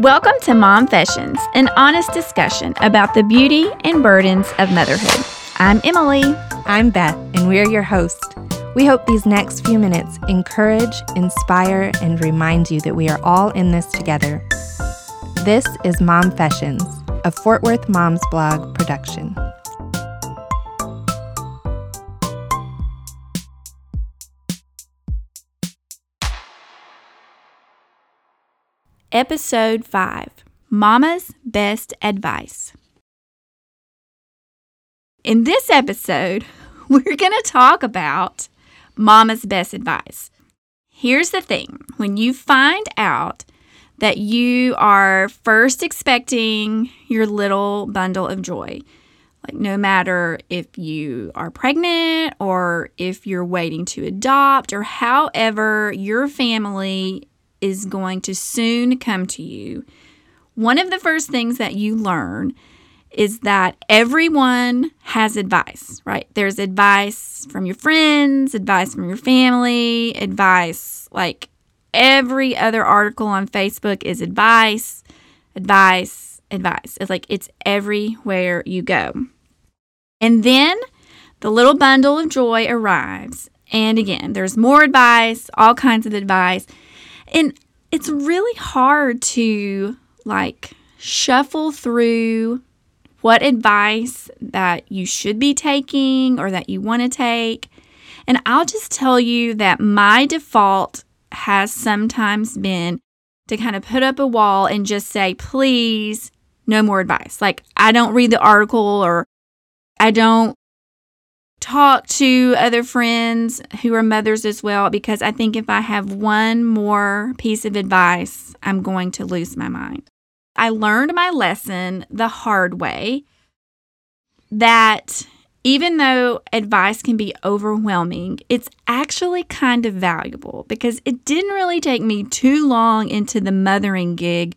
Welcome to Momfessions, an honest discussion about the beauty and burdens of motherhood. I'm Emily. I'm Beth, and we're your hosts. We hope these next few minutes encourage, inspire, and remind you that we are all in this together. This is Momfessions, a Fort Worth Moms blog production. Episode 5 Mama's Best Advice. In this episode, we're going to talk about Mama's best advice. Here's the thing when you find out that you are first expecting your little bundle of joy, like no matter if you are pregnant or if you're waiting to adopt or however your family is going to soon come to you, one of the first things that you learn is that everyone has advice, right? There's advice from your friends, advice from your family, advice like every other article on Facebook is advice, advice, advice. It's like it's everywhere you go. And then the little bundle of joy arrives. And again, there's more advice, all kinds of advice. And it's really hard to like shuffle through what advice that you should be taking or that you want to take. And I'll just tell you that my default has sometimes been to kind of put up a wall and just say, please, no more advice. Like, I don't read the article or I don't talk to other friends who are mothers as well because I think if I have one more piece of advice, I'm going to lose my mind. I learned my lesson the hard way that even though advice can be overwhelming, it's actually kind of valuable because it didn't really take me too long into the mothering gig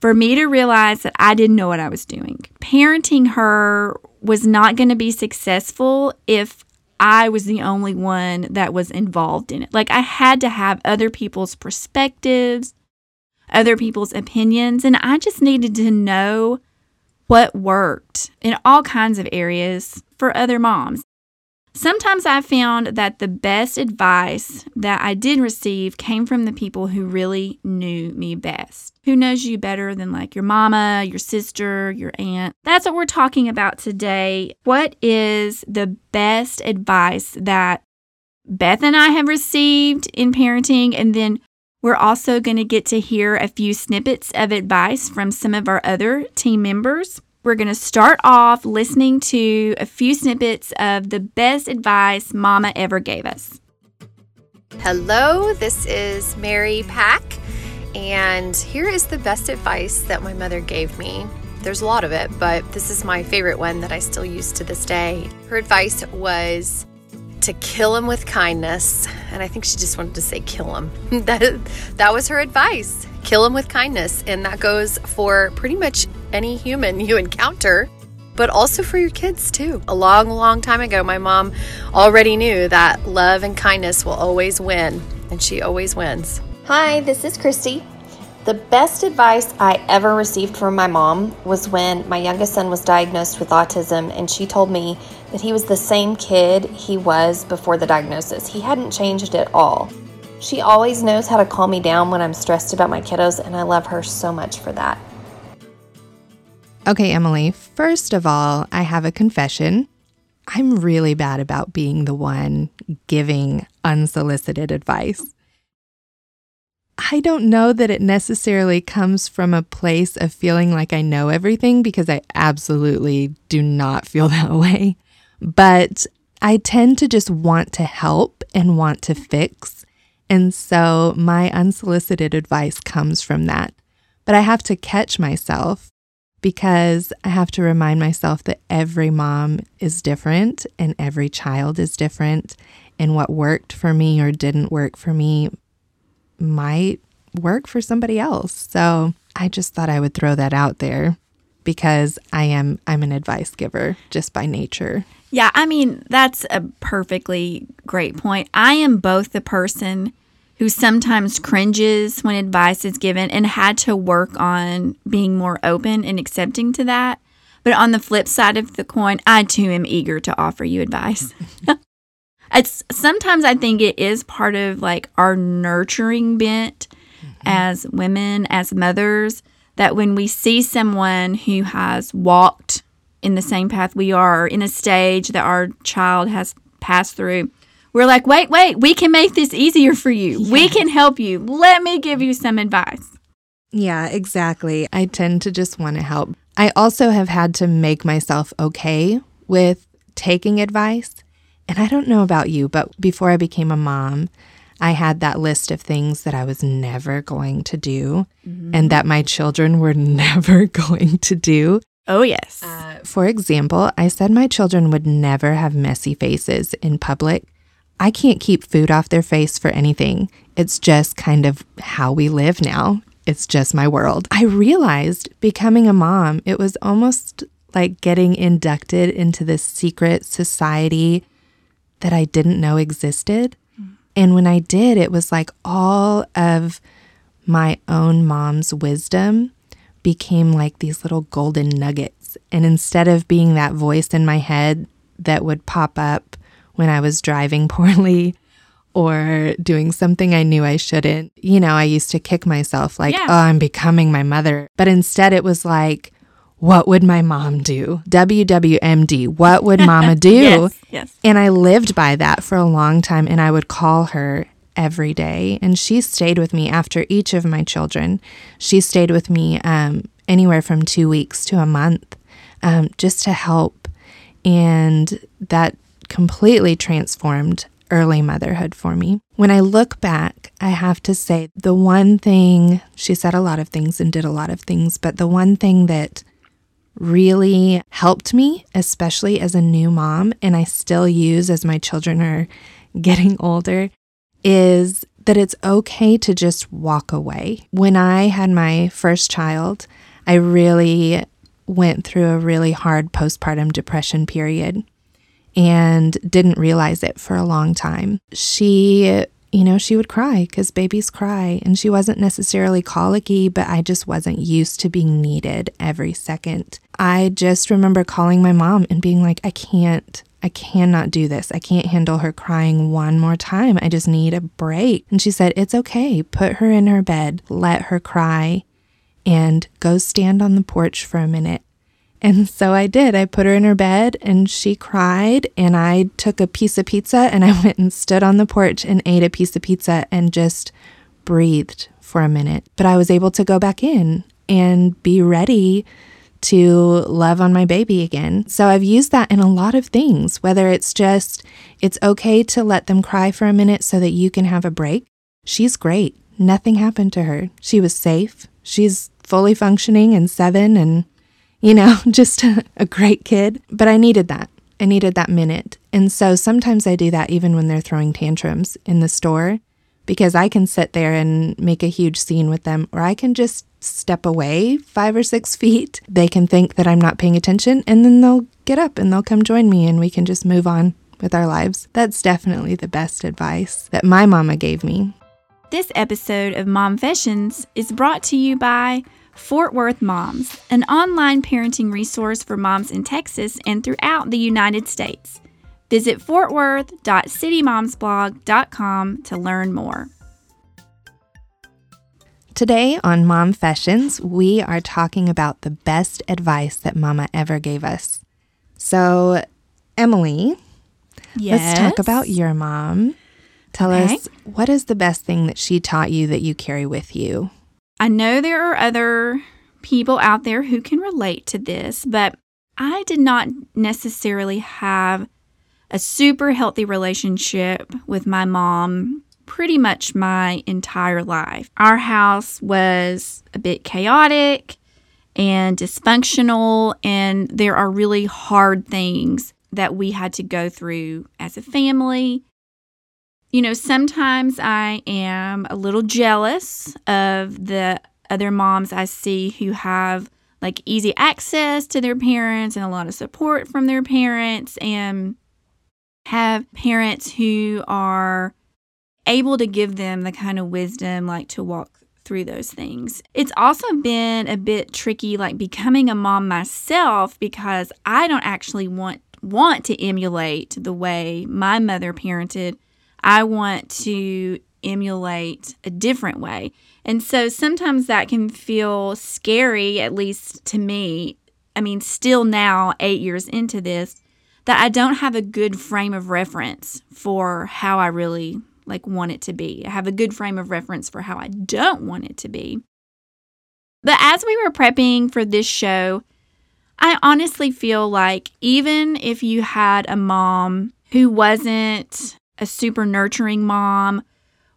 for me to realize that I didn't know what I was doing. Parenting her was not going to be successful if I was the only one that was involved in it. Like I had to have other people's perspectives, other people's opinions, and I just needed to know what worked in all kinds of areas for other moms. Sometimes I found that the best advice that I did receive came from the people who really knew me best. Who knows you better than like your mama, your sister, your aunt? That's what we're talking about today. What is the best advice that Beth and I have received in parenting? And then we're also going to get to hear a few snippets of advice from some of our other team members. We're going to start off listening to a few snippets of the best advice Mama ever gave us. Hello, this is Mary Pack, and here is the best advice that my mother gave me. There's a lot of it, but this is my favorite one that I still use to this day. Her advice was to kill him with kindness, and I think she just wanted to say kill him. that that was her advice. Kill him with kindness, and that goes for pretty much any human you encounter, but also for your kids too. A long, long time ago, my mom already knew that love and kindness will always win, and she always wins. Hi, this is Christy. The best advice I ever received from my mom was when my youngest son was diagnosed with autism, and she told me that he was the same kid he was before the diagnosis. He hadn't changed at all. She always knows how to calm me down when I'm stressed about my kiddos, and I love her so much for that. Okay, Emily, first of all, I have a confession. I'm really bad about being the one giving unsolicited advice. I don't know that it necessarily comes from a place of feeling like I know everything because I absolutely do not feel that way. But I tend to just want to help and want to fix. And so my unsolicited advice comes from that. But I have to catch myself because I have to remind myself that every mom is different and every child is different. And what worked for me or didn't work for me might work for somebody else. So I just thought I would throw that out there because I am I'm an advice giver just by nature. Yeah, I mean, that's a perfectly great point. I am both the person who sometimes cringes when advice is given and had to work on being more open and accepting to that. But on the flip side of the coin, I too am eager to offer you advice. it's sometimes I think it is part of like our nurturing bent mm-hmm. as women, as mothers, that when we see someone who has walked in the same path we are, in a stage that our child has passed through, we're like, wait, wait, we can make this easier for you. We can help you. Let me give you some advice. Yeah, exactly. I tend to just want to help. I also have had to make myself okay with taking advice. And I don't know about you, but before I became a mom, I had that list of things that I was never going to do and that my children were never going to do. Oh, yes. Uh, for example, I said my children would never have messy faces in public. I can't keep food off their face for anything. It's just kind of how we live now. It's just my world. I realized becoming a mom, it was almost like getting inducted into this secret society that I didn't know existed. Mm. And when I did, it was like all of my own mom's wisdom became like these little golden nuggets. And instead of being that voice in my head that would pop up when I was driving poorly or doing something I knew I shouldn't, you know, I used to kick myself like, Yeah. oh, I'm becoming my mother. But instead, it was like, what would my mom do? WWMD, what would mama do? Yes. Yes. And I lived by that for a long time, and I would call her every day. And she stayed with me after each of my children. She stayed with me um, anywhere from two weeks to a month um, just to help. And that completely transformed early motherhood for me. When I look back, I have to say the one thing she said a lot of things and did a lot of things, but the one thing that really helped me, especially as a new mom, and I still use as my children are getting older, is that it's okay to just walk away. When I had my first child, I really went through a really hard postpartum depression period and didn't realize it for a long time. She, you know, she would cry because babies cry, and she wasn't necessarily colicky, but I just wasn't used to being needed every second. I just remember calling my mom and being like, I can't. I cannot do this. I can't handle her crying one more time. I just need a break. And she said, It's okay. Put her in her bed, let her cry, and go stand on the porch for a minute. And so I did. I put her in her bed and she cried. And I took a piece of pizza and I went and stood on the porch and ate a piece of pizza and just breathed for a minute. But I was able to go back in and be ready to love on my baby again. So I've used that in a lot of things, whether it's just it's okay to let them cry for a minute so that you can have a break. She's great. Nothing happened to her. She was safe. She's fully functioning and seven and you know, just a, a great kid. But I needed that. I needed that minute. And so sometimes I do that even when they're throwing tantrums in the store because I can sit there and make a huge scene with them, or I can just step away five or six feet. They can think that I'm not paying attention, and then they'll get up and they'll come join me, and we can just move on with our lives. That's definitely the best advice that my mama gave me. This episode of Momfessions is brought to you by Fort Worth Moms, an online parenting resource for moms in Texas and throughout the United States. Visit fortworth.citymomsblog.com to learn more. Today on Momfessions, we are talking about the best advice that mama ever gave us. So, Emily, let's talk about your mom. Tell Okay. us what is the best thing that she taught you that you carry with you? I know there are other people out there who can relate to this, but I did not necessarily have a super healthy relationship with my mom pretty much my entire life. Our house was a bit chaotic and dysfunctional, and there are really hard things that we had to go through as a family. You know, sometimes I am a little jealous of the other moms I see who have like easy access to their parents and a lot of support from their parents and have parents who are able to give them the kind of wisdom like to walk through those things. It's also been a bit tricky like becoming a mom myself because I don't actually want want to emulate the way my mother parented. I want to emulate a different way. And so sometimes that can feel scary at least to me. I mean, still now 8 years into this that I don't have a good frame of reference for how I really like want it to be. I have a good frame of reference for how I don't want it to be. But as we were prepping for this show, I honestly feel like even if you had a mom who wasn't a super nurturing mom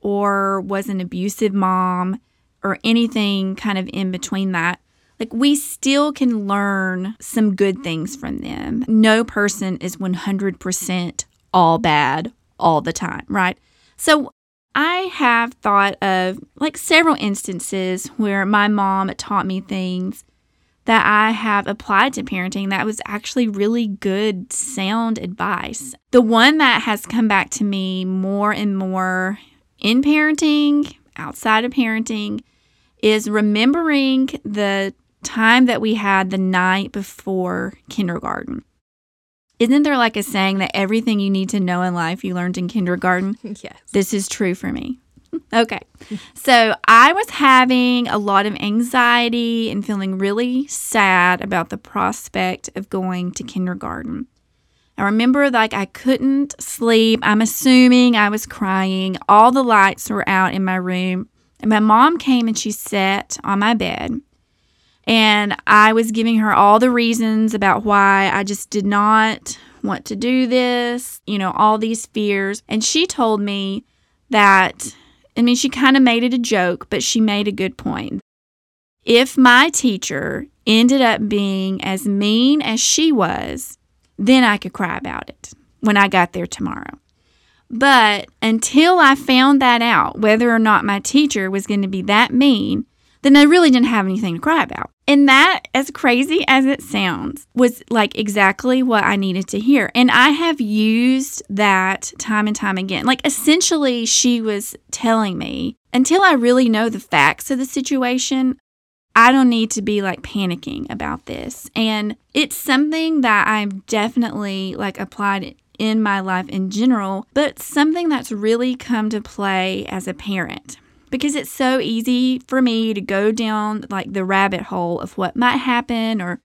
or was an abusive mom or anything kind of in between that, like we still can learn some good things from them. No person is 100% all bad all the time, right? So I have thought of like several instances where my mom taught me things that I have applied to parenting that was actually really good, sound advice. The one that has come back to me more and more in parenting, outside of parenting, is remembering the time that we had the night before kindergarten. Isn't there like a saying that everything you need to know in life you learned in kindergarten? Yes. This is true for me. okay. So I was having a lot of anxiety and feeling really sad about the prospect of going to kindergarten. I remember like I couldn't sleep. I'm assuming I was crying. All the lights were out in my room. And my mom came and she sat on my bed and I was giving her all the reasons about why I just did not want to do this, you know, all these fears. And she told me that, I mean, she kind of made it a joke, but she made a good point. If my teacher ended up being as mean as she was, then I could cry about it when I got there tomorrow. But until I found that out, whether or not my teacher was going to be that mean, then I really didn't have anything to cry about. And that, as crazy as it sounds, was like exactly what I needed to hear. And I have used that time and time again. Like, essentially, she was telling me until I really know the facts of the situation, I don't need to be like panicking about this. And it's something that I've definitely like applied in my life in general, but something that's really come to play as a parent because it's so easy for me to go down like the rabbit hole of what might happen or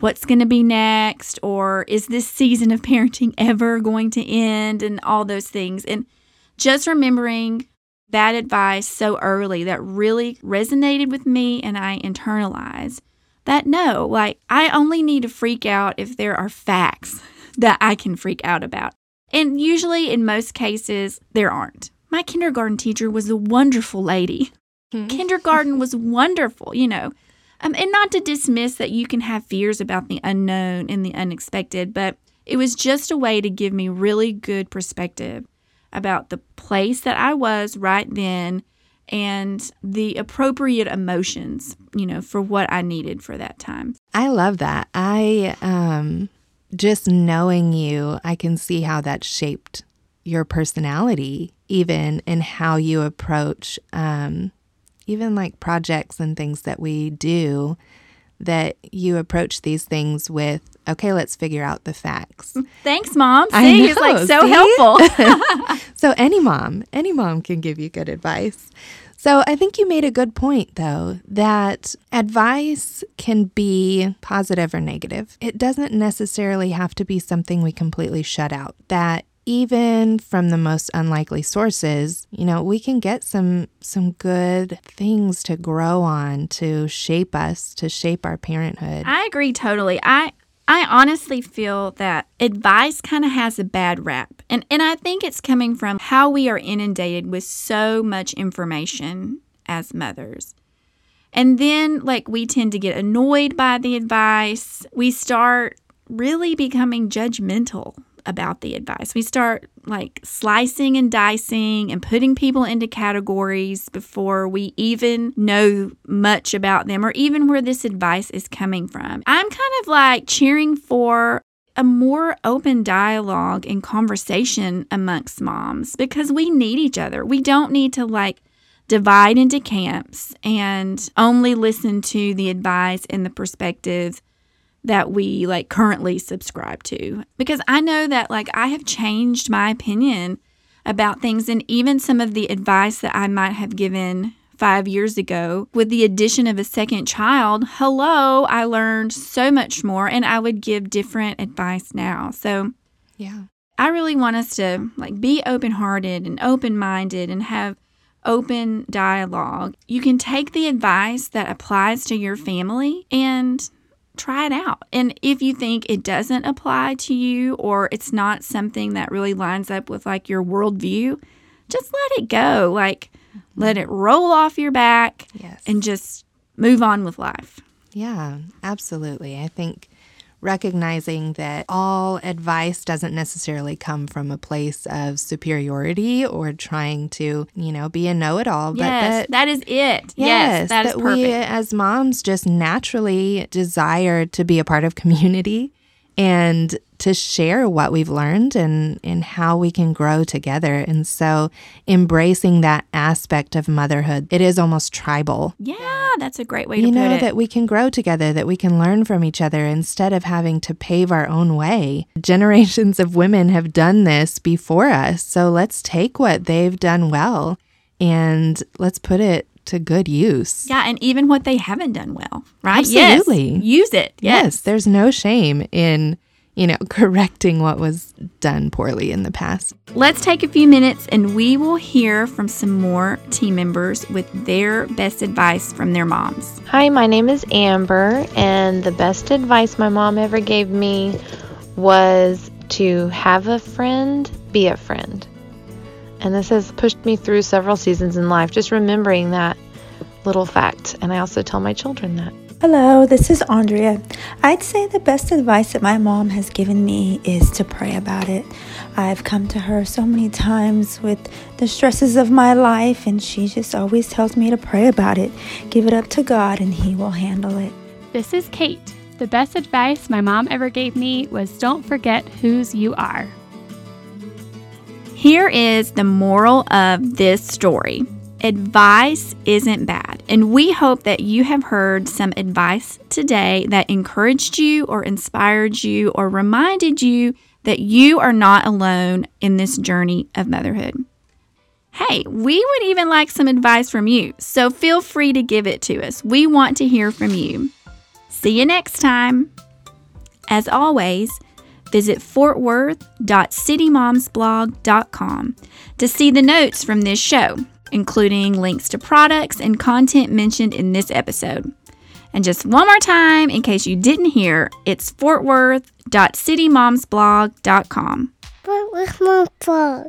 what's going to be next or is this season of parenting ever going to end and all those things. And just remembering that advice so early that really resonated with me and I internalized that no, like I only need to freak out if there are facts that I can freak out about. And usually, in most cases, there aren't. My kindergarten teacher was a wonderful lady. Mm-hmm. Kindergarten was wonderful, you know. Um, and not to dismiss that you can have fears about the unknown and the unexpected, but it was just a way to give me really good perspective about the place that I was right then and the appropriate emotions, you know, for what I needed for that time. I love that. I um just knowing you, I can see how that shaped your personality, even in how you approach, um, even like projects and things that we do, that you approach these things with, okay, let's figure out the facts. Thanks, mom. See, it's like so see? helpful. so, any mom, any mom can give you good advice. So, I think you made a good point, though, that advice can be positive or negative. It doesn't necessarily have to be something we completely shut out. That even from the most unlikely sources, you know, we can get some some good things to grow on to shape us, to shape our parenthood. I agree totally. I I honestly feel that advice kind of has a bad rap. And and I think it's coming from how we are inundated with so much information as mothers. And then like we tend to get annoyed by the advice. We start really becoming judgmental about the advice. We start like slicing and dicing and putting people into categories before we even know much about them or even where this advice is coming from. I'm kind of like cheering for a more open dialogue and conversation amongst moms because we need each other. We don't need to like divide into camps and only listen to the advice and the perspectives that we like currently subscribe to because I know that like I have changed my opinion about things and even some of the advice that I might have given 5 years ago with the addition of a second child hello I learned so much more and I would give different advice now so Yeah. I really want us to like be open-hearted and open-minded and have open dialogue. You can take the advice that applies to your family and try it out. And if you think it doesn't apply to you or it's not something that really lines up with like your worldview, just let it go. Like mm-hmm. let it roll off your back Yes. and just move on with life. Yeah, absolutely. I think recognizing that all advice doesn't necessarily come from a place of superiority or trying to, you know, be a know it all, but yes, that that is it. Yes, that is perfect. we as moms just naturally desire to be a part of community and to share what we've learned and, and how we can grow together. And so embracing that aspect of motherhood, it is almost tribal. yeah, that's a great way to You know, that we can grow together, that we can learn from each other instead of having to pave our own way. Generations of women have done this before us. So let's take what they've done well and let's put it to good use. Yeah, and even what they haven't done well, right? Absolutely. Yes. Use it. Yes. there's no shame in, you know, correcting what was done poorly in the past. Let's take a few minutes and we will hear from some more team members with their best advice from their moms. Hi, my name is Amber, and the best advice my mom ever gave me was to have a friend, be a friend. And this has pushed me through several seasons in life, just remembering that little fact. And I also tell my children that. Hello, this is Andrea. I'd say the best advice that my mom has given me is to pray about it. I've come to her so many times with the stresses of my life, and she just always tells me to pray about it. Give it up to God, and He will handle it. This is Kate. The best advice my mom ever gave me was don't forget whose you are. Here is the moral of this story advice isn't bad. And we hope that you have heard some advice today that encouraged you or inspired you or reminded you that you are not alone in this journey of motherhood. Hey, we would even like some advice from you, so feel free to give it to us. We want to hear from you. See you next time. As always, visit fortworth.citymomsblog.com to see the notes from this show, including links to products and content mentioned in this episode. And just one more time, in case you didn't hear, it's fortworth.citymomsblog.com. But with my phone.